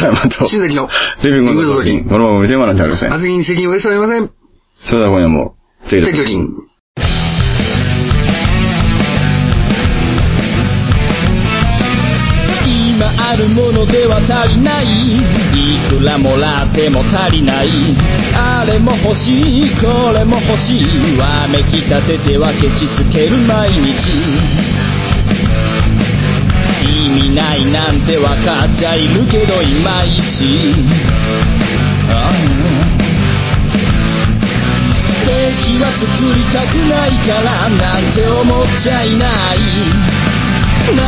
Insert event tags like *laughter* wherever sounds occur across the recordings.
笹山と、新崎の。リビングの時。に、このまま見てもらってありません。発言に責任を負いそうありません。それでは今夜も、ぜひ。適量に。今あるものでは足りない。いくらもらっても足りない。あれも欲しいこれも欲しい。わめきたててはケチつける毎日。意味ないなんてわかっちゃいるけどいまいちああ敵は作りたくないからなんて思っちゃいない何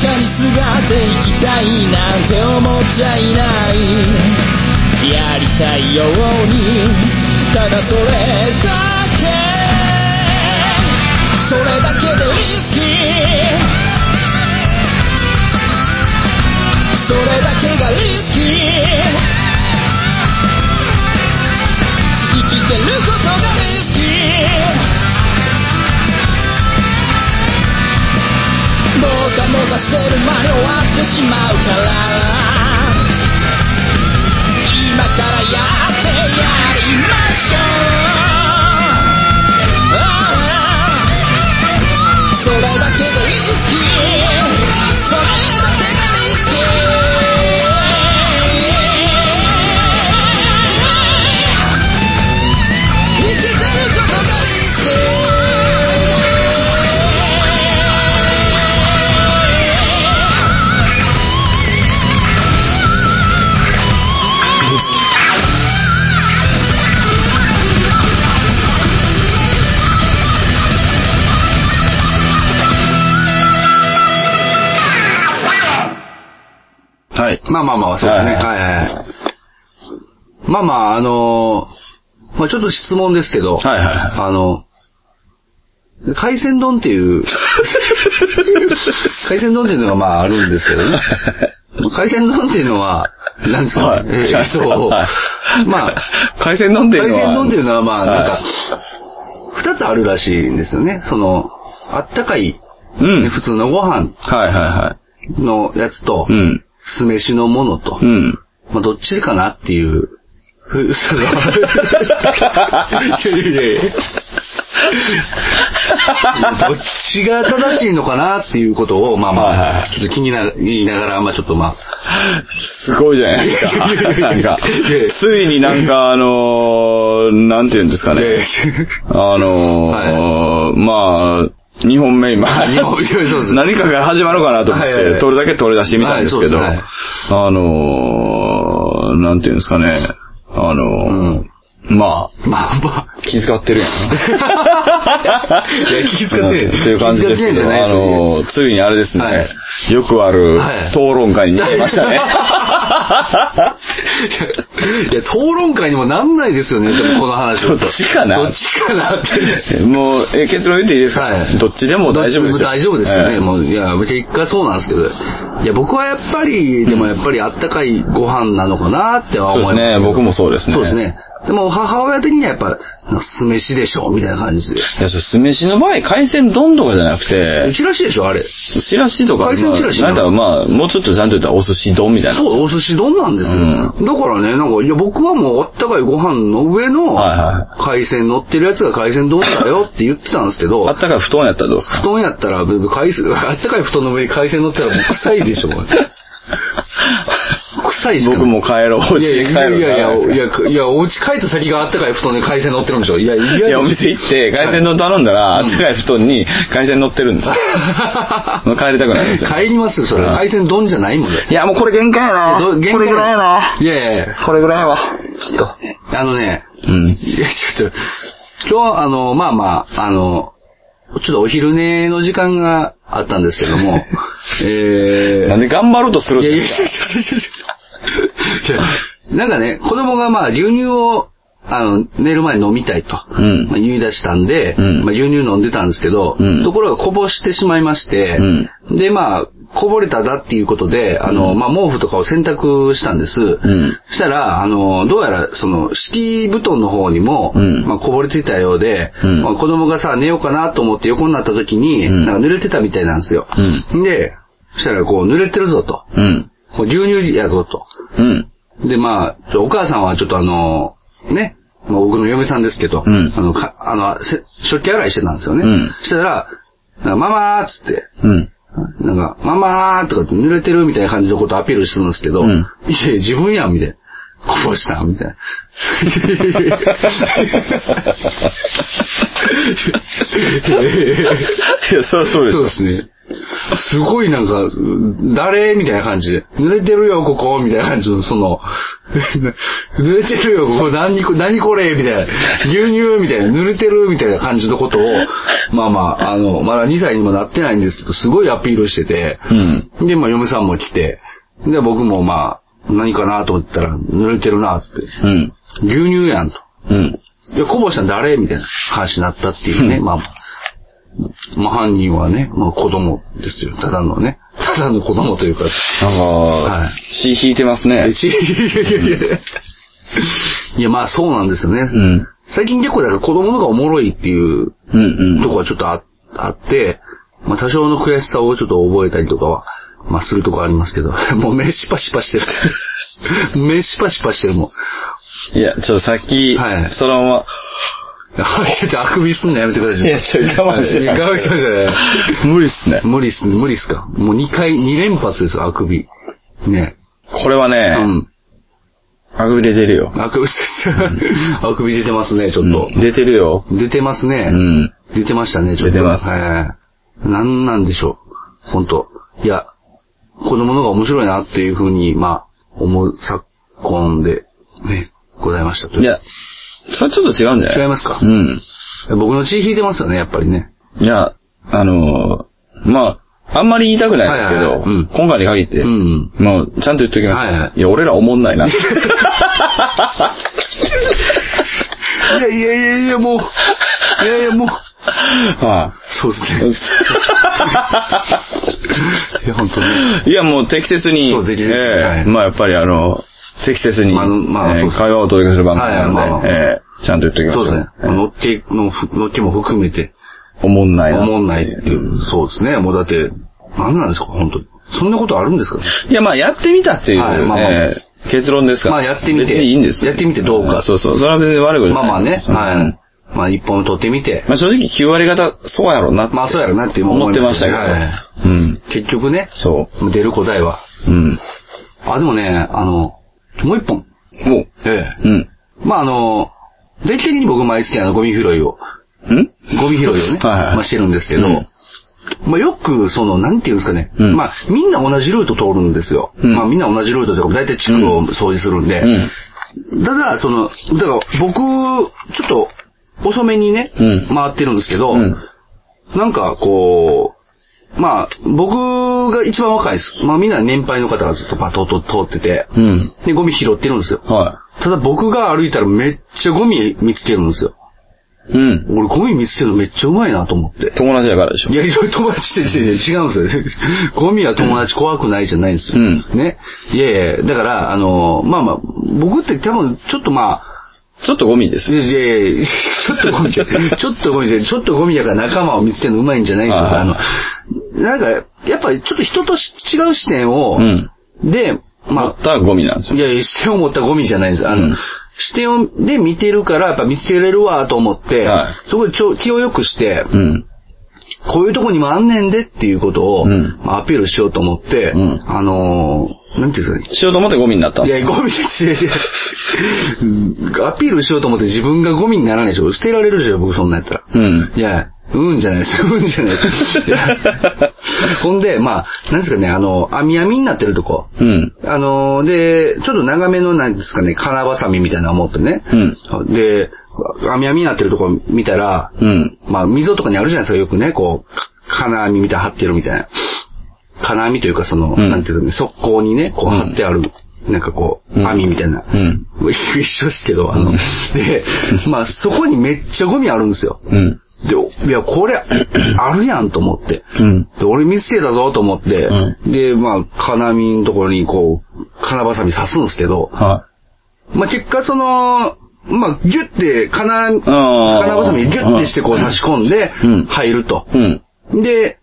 かにすがっていきたいなんて思っちゃいないやりたいようにただそれだけそれだけでリスキーい。まあまあ、あのーまあちょっと質問ですけど、はいはいはいあの、海鮮丼っていう、*laughs* 海鮮丼っていうのがまああるんですけどね。海鮮丼っていうのは、なんですかはいね。えーっと、はいまあ、海鮮丼っていうのは海鮮丼っていうのはまあ、なんかは、二つあるらしいんですよね。その、あったかい、うん。普通のご飯はいはいはのやつとい。う、ん。酢飯のものと、うん。まあ、どっちかなっていう。ふそのどっちが正しいのかなっていうことを、まあまはいはいあ、ちょっと気にな言いながら、まあちょっとまあ、すごいじゃないですか。なんか。ついになんかあのー、なんて言うんですかね。あのー、まあ、2本目今、二本いやそうです。何かが始まるかなと思っはいはいはい。て、取るだけ取り出してみたんですけど、あのー、なんて言うんですかね。あのー、まあ、まあまあ、気遣ってるやん。いや気遣ってないっていう感じですけど、あの、ついにあれですね、はい。よくあるはい。討論会に行きましたね。いや、討論会にもなんないですよね、でもこの話 *laughs* どっちかなどっちかなって。もう、え、結論言っていいですか、はいどっちでも大丈夫ですよ。大丈夫ですよね。ええもう、いや、結果そうなんですけど。いや、僕はやっぱり、でもやっぱりあったかいご飯なのかなってはそう思いますけど。ですね。僕もそうですね。そうです。ね。でも母親的にはやっぱ、酢飯でしょ、みたいな感じで。いや、酢飯の場合、海鮮丼とかじゃなくて、チラシでしょ、あれ。チラシとか、海鮮チラシまあ、なんだまあ、もうちょっとちゃんと言ったらお寿司丼みたいな。そう、お寿司丼なんですよ。うだからね、なんか、いや、僕はもうあったかいご飯の上の海鮮乗ってるやつが海鮮丼だよって言ってたんですけど、あったかい布団やったらどうですか？布団やったら、海鮮、あったかい布団の上に海鮮乗ったらもう臭いでしょ。*laughs* 臭いし僕も帰ろう、お家に帰いやい。やいやいや、お家帰った先があったかい布団で海鮮乗ってるんでしょ。いや、いや、いや、お店行って、海鮮丼頼んだら、あったかい布団に海鮮乗ってるんですよ。帰りたくないですよ。帰りますよ、それ。うん海鮮丼じゃないもんね。いや、もうこれ限界やな。ど限界これぐらいやな。いやいやこれぐらいやわ。ちょっと。あのね、うん。いや、ちょっと、今日、あの、まあまあ、あの、ちょっとお昼寝の時間があったんですけども、*laughs* えー、なんで頑張ろうとするんいやいやいやですかいやいやなんかね、子供がまあ牛乳を、あの、寝る前に飲みたいと、うん。まあ、言い出したんで、うん。まあ、牛乳飲んでたんですけど、うん。ところがこぼしてしまいまして、で、まあ、こぼれただっていうことで、あの、まあ、毛布とかを洗濯したんです。んそしたら、あの、どうやら、その、敷布団の方にも、うんまあ、こぼれてたようで、うんまあ、子供がさ、寝ようかなと思って横になった時に、うんなんか濡れてたみたいなんですよ。で、そしたらこう、濡れてるぞと。うん。こう牛乳やぞと。うん。で、まあ、お母さんはちょっとあの、ね、まあ、僕の嫁さんですけど、うんあの、か、あの、せ食器洗いしてたんですよね。うんしたら、ママーっつって、うん。なんか、ママーとかって濡れてるみたいな感じのことをアピールするんですけど、うんいやいや、自分やん、みたいな。こぼしたんみたいな。*laughs* いや、そりゃそうでしょ。そうですね。すごいなんか、誰みたいな感じで、濡れてるよ、ここみたいな感じの、その、*laughs* 濡れてるよ、ここ、何こ、何これみたいな、牛乳みたいな、濡れてるみたいな感じのことを、まあまあ、あの、まだ2歳にもなってないんですけど、すごいアピールしてて、うん。で、まあ、嫁さんも来て、で、僕もまあ、何かなと思ったら、濡れてるな、つって、うん。牛乳やんと。うん。いや、こぼしたん誰みたいな話になったっていうね、まあ、まあ犯人はね、まあ子供ですよ。ただのね。ただの子供というか。なんか、はい血引いてますねえ。ちいやいやいやいやまあそうなんですよね。うん。最近結構だから子供の方がおもろいっていううんうん。とこはちょっとああって、まあ多少の悔しさをちょっと覚えたりとかは、まあするとこありますけど、*laughs* もう目シパシパしてる。*laughs* 目シパシパしてるもん。いや、ちょっとさっき、はいそのまま、はい、*laughs* ちょっとあくびすんのやめてください。いやちょ我慢して *laughs* 我慢してください。無理っすね。無理っすね、無理っすか。もう2回、2連発ですよ、あくび。ね。これはうね、ん。あくび出てるよ。あくび。*laughs* あくび出てますね、ちょっと。うん出てるよ。出てますね。うん。出てましたね、ちょっと。出てますはい。なんなんでしょう。本当いや、子供の方が面白いなっていうふうに、まあ、思う昨今で、ね、ございましたと。いや、それちょっと違うんじゃない？違いますか？うん。僕の血引いてますよね、やっぱりね。いや、あのーまあ、あんまり言いたくないですけど、はいはいはいうん今回に限って、うんもう、ちゃんと言っときます。はいはいや、俺ら思んないな。いやいやいやいや、もう、いやいや、もう、はそうですね。*laughs* いや、本当に。い。いや、もう適切に、そう適切にええはいまあ、やっぱりあの、適切に、まあまあええそうです会話をお届けする番組なので、はいまあまあええちゃんと言っときますそうですね。乗っけの、乗っけも含めて、思んないな。思んないっていう。そうですね。もうだって、何なんですか、本当に。そんなことあるんですか？ね。いや、まあ、やってみたっていう、はいまあまあええ結論ですから。まあやってみていいんですよやってみてどうかそうそう。それは別に悪いことじゃないまあまあね。はい。まあ一本取ってみて。まあ正直9割方、そうやろうなまあそうやろなって思ってましたけど。はいうん。結局ね、そ出る答えは。う。うん。あ、でもね、あの、もう一本。もう。ええ。うん。まああの、定期的に僕毎月あのゴミ拾いを、ん？ゴミ拾いをね、はいはいまあしてるんですけど、うんまあよく、その、なんていうんですかね、うんまあみんな同じルート通るんですよ。うんまあみんな同じルートというか、大体地区を掃除するんで、うん。ただ、その、だから僕、ちょっと遅めにね、うん回ってるんですけど、うん。なんかこう、まあ、僕が一番若いです。まあみんな年配の方がずっとバトッと通ってて、うん。で、ゴミ拾ってるんですよ。はただ僕が歩いたらめっちゃゴミ見つけるんですよ。い。うん。俺ゴミ見つけるのめっちゃうまいなと思って。友達だからでしょい。や、いや友達って違うんですよ。*laughs* ゴミは友達怖くないじゃないんですよ。うんね。いやいや、だから、あの、まあまあ、僕って多分ちょっとまあ、ちょっとゴミですよ。いやいやいやちょっとゴミじゃ、ちょっとゴミじゃ、ちょっとゴミやから仲間を見つけるのうまいんじゃないんですよ。はいあの、なんか、やっぱりちょっと人とし違う視点を、うん。で、持まったゴミなんですあ、いよ。やいや、視点を持ったゴミじゃないんです。あの、うん視点を、で見てるから、やっぱ見つけれるわと思って、はいそこでちょ気を良くして、うん。こういうとこにもあんねんでっていうことを、うんまあアピールしようと思って、うんあのーなんていうんですかね。しようと思ってゴミになったんですいや、ゴミですよ。いやうんアピールしようと思って自分がゴミにならないでしょ。捨てられるでしょ、僕そんなんやったら。うん。いや、うんじゃないです。*laughs* うんじゃないです。いやほんで、まあ、なんですかね、あの、網網になってるとこ。うん。あの、で、ちょっと長めの、なんですかね、金バサミみたいなのを持ってね。うん。で、網網になってるとこ見たら、うん。まあ、溝とかにあるじゃないですか、よくね、こう、か金網みたいな貼ってるみたいな。金網というか、その、うんなんていうかね、側溝にね、こう貼ってある、なんかこう、うん網みたいな。うん。一緒ですけど、あの、うんで、まあ、そこにめっちゃゴミあるんですよ。うん。で、いや、これ、あるやんと思って。うん。で、俺見つけたぞと思って、うで、まあ、金網のところにこう、金バサミ刺すんですけど、はまあ、結果その、まあ、ギュッて、金、金バサミギュッてしてこう差し込んでうん、入ると。い。うん。で、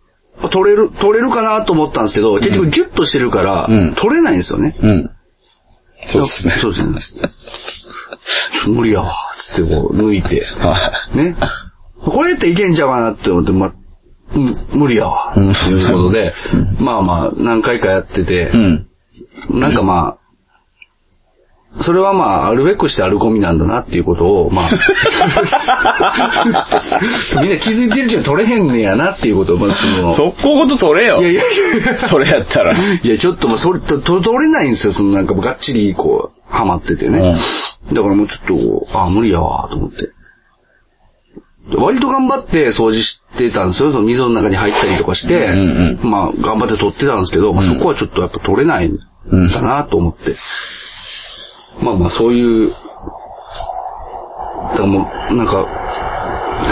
取れる、取れるかなと思ったんですけど、結局ギュッとしてるから、うん取れないんですよね。うん。そうですね。そうですね。無理やわ、つってこう、抜いて。はね。これやっていけんちゃうかなって思って、ま、うん無理やわ、とうんいうことで、まあまあ、何回かやっててい。う、ん。なんかまあ、それはまあ、あるべくしてあるゴミなんだなっていうことを、まあ、*laughs* みんな気づいてるけど取れへんねやなっていうことを、まあ、その、速攻ごと取れよ。いやいやそれやったら。いや、ちょっともうそれと、と取れないんですよ。そのなんかがっちりこう、はまっててね。だからもうちょっと、あ、無理やわ、と思って。割と頑張って掃除してたんですよ。その溝の中に入ったりとかして、うんまあ、頑張って取ってたんですけど、まあ、そこはちょっとやっぱ取れないんだなと思って。まあまあ、そういう、だもう、なんか、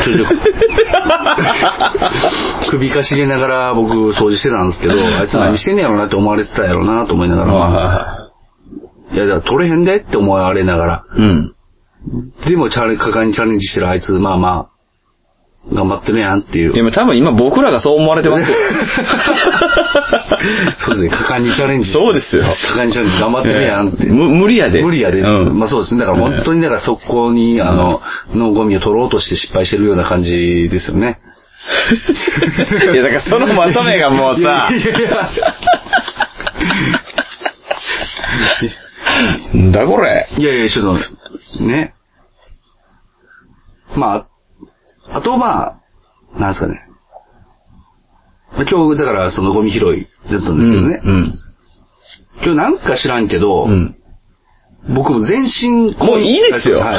ちょいちょい *laughs* 首かしげながら僕掃除してたんですけど、あいつ何してんねやろなって思われてたやろなと思いながら、まあいや、だから取れへんでって思われながら、うん。でもチャレ、果敢にチャレンジしてるあいつ、まあまあ、頑張ってるやんっていう。でも多分今僕らがそう思われてますよ。*laughs* そうですね、果敢にチャレンジそうですよ果敢にチャレンジ頑張ってるやんって。む無理やで。無理やで。うん。まあそうですね。だから本当に、だからそこに、あの、のゴミを取ろうとして失敗してるような感じですよね。*laughs* いや、だからそのまとめがもうさい、やいやいやんだこれ。いやいや、ちょっと、ね。まあ、あとまあ、なんですかね。まあ今日、だからそのゴミ拾いだったんですけどね。うん。今日なんか知らんけど、うん。僕も全身もういいですよ。はい。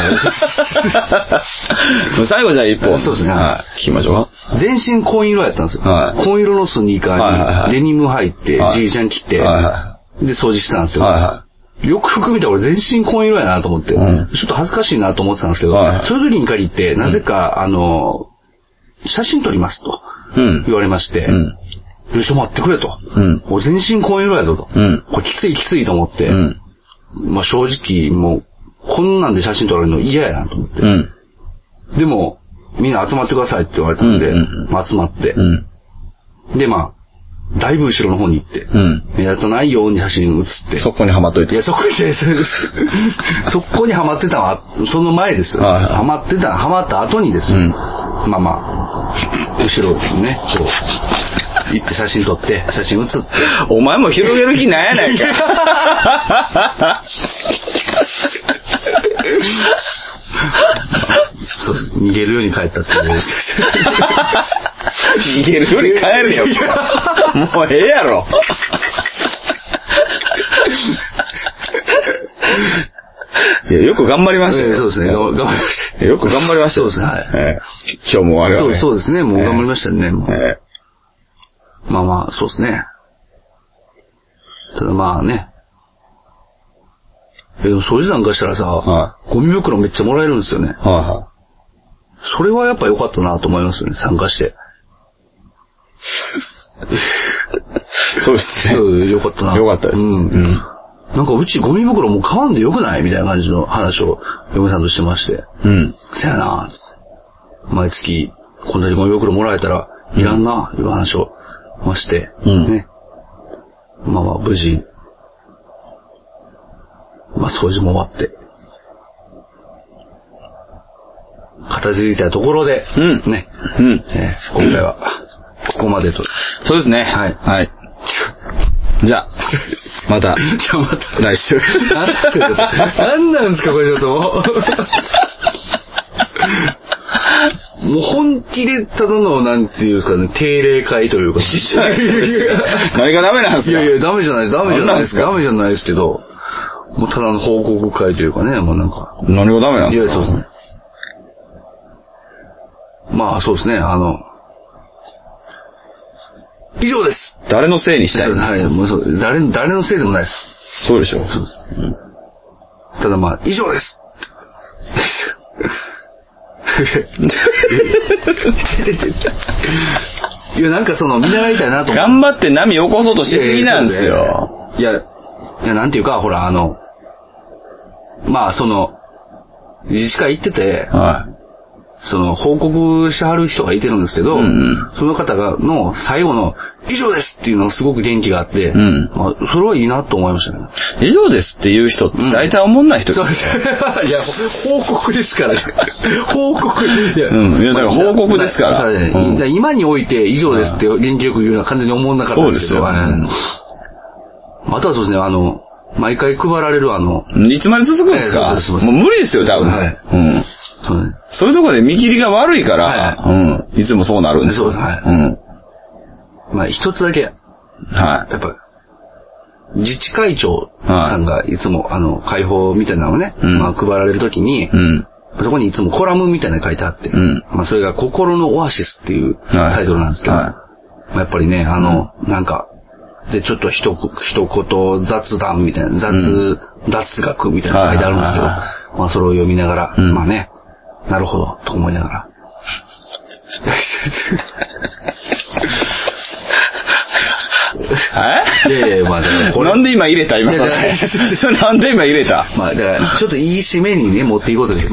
も *laughs* う最後じゃあ一本。そうですねはい。聞きましょうか。全身紺色やったんですよ。はい紺色のスニーカーにデニム入って、はいジージャン着て、はいはで掃除してたんですよ。はいはよく服見たら俺全身紺色やなと思って、うんちょっと恥ずかしいなと思ってたんですけど、はいはいそういう時に限って、なぜか、あの、写真撮りますとうん言われまして、うん。よいしょ待ってくれと。うん。俺全身紺色やぞと。うん。これきついきついと思って、うん。まあ正直もう、こんなんで写真撮られるの嫌やなと思って。うん。でも、みんな集まってくださいって言われたんで、うんうんうんまあ集まって、うん。でまあ、だいぶ後ろの方に行って、うん。目立たないように写真写って。そこにはまっといて。いや、そこに、*laughs* そこにはまってたのは、その前ですよ。はまってた、はまった後にですよ。うんまあまあ、後ろにね、こう、行って写真撮って、写真写って。お前も広げる気ないやないか。*laughs* そう、逃げるように帰ったっていう。逃げるより帰るよ。もうええやろ。*laughs* いや、よく頑張りましたよ。ええそうですね。頑張りました。よく頑張りましたよ。そうですねはいええ今日も我々。そうそうですね。もう頑張りましたね。もうええまあまあ、そうですね。ただまあね。えでも掃除なんかしたらさ、はゴミ袋めっちゃもらえるんですよね。はいはそれはやっぱ良かったなと思いますよね、参加して。い。*laughs* そうですね。そう良かったな。よかったです。うん。うん。なんかうちゴミ袋もう買わんでよくないみたいな感じの話を嫁さんとしてまして。うん。せやなつって。毎月、こんなにゴミ袋もらえたら、いらんな、いう話をまして。うんね。まあまあ、無事、まあ掃除も終わって。片付いたところで、うんね。うん。えー今回は、ここまでと。そうですね。はいはい。じゃあ、また、*laughs* じゃあまた。来週。なんなんですか、これちょっともう。本気でただの、なんていうかね、定例会というか。*laughs* 何がダメなんですか？いやいや、ダメじゃない、ダメじゃないです。か？ダメじゃないですけど、もうただの報告会というかね、もうなんか。何がダメなんいや、ですか？そうですね。まあ、そうですね、あの、以上です。誰のせいにしたいはい、もうそう、誰、誰のせいでもないです。そうでしょ。ただまあ、以上です。いや、なんかその、見習いたいなと思って。頑張って波起こそうとしすぎなんですよ。いや、いや、なんていうか、ほら、あの、まあ、その、自治会行ってて、はその、報告しはる人がいてるんですけど、うんうんその方が、の最後の、以上ですっていうのがすごく元気があって、うんまあ、それはいいなと思いましたね。以上ですっていう人って大体思んない人そうです。*laughs* いや、報告ですからね。報告。いやうんいやだから報告ですからそうねうんだ今において以上ですって元気よく言うのは完全に思わなかったんですけど。そうですよはいあとはそうですね、あの、毎回配られるあの、いつまで続くんですええかそうですそうですもう無理ですよ、多分。はいうん。そうねそういうところで見切りが悪いから、はうん。いつもそうなるんですよ。そうはいうん。まあ一つだけ、はい。やっぱ、自治会長さんがいつも、あの、解放みたいなのをね、うんまあ配られるときに、うん。そこにいつもコラムみたいなの書いてあって、うんまあそれが心のオアシスっていうはいタイトルなんですけど、はいまあやっぱりね、あの、なんか、で、ちょっと一言、一言雑談みたいな、雑、うん。雑学みたいなの書いてあるんですけど、まあそれを読みながら、うん。まあね、なるほど、と思いながら。*laughs* え？いやいやまあだか *laughs* なんで今入れた今 *laughs* なんで今入れた？まあだから、ちょっといい締めにね、持っていこうとで、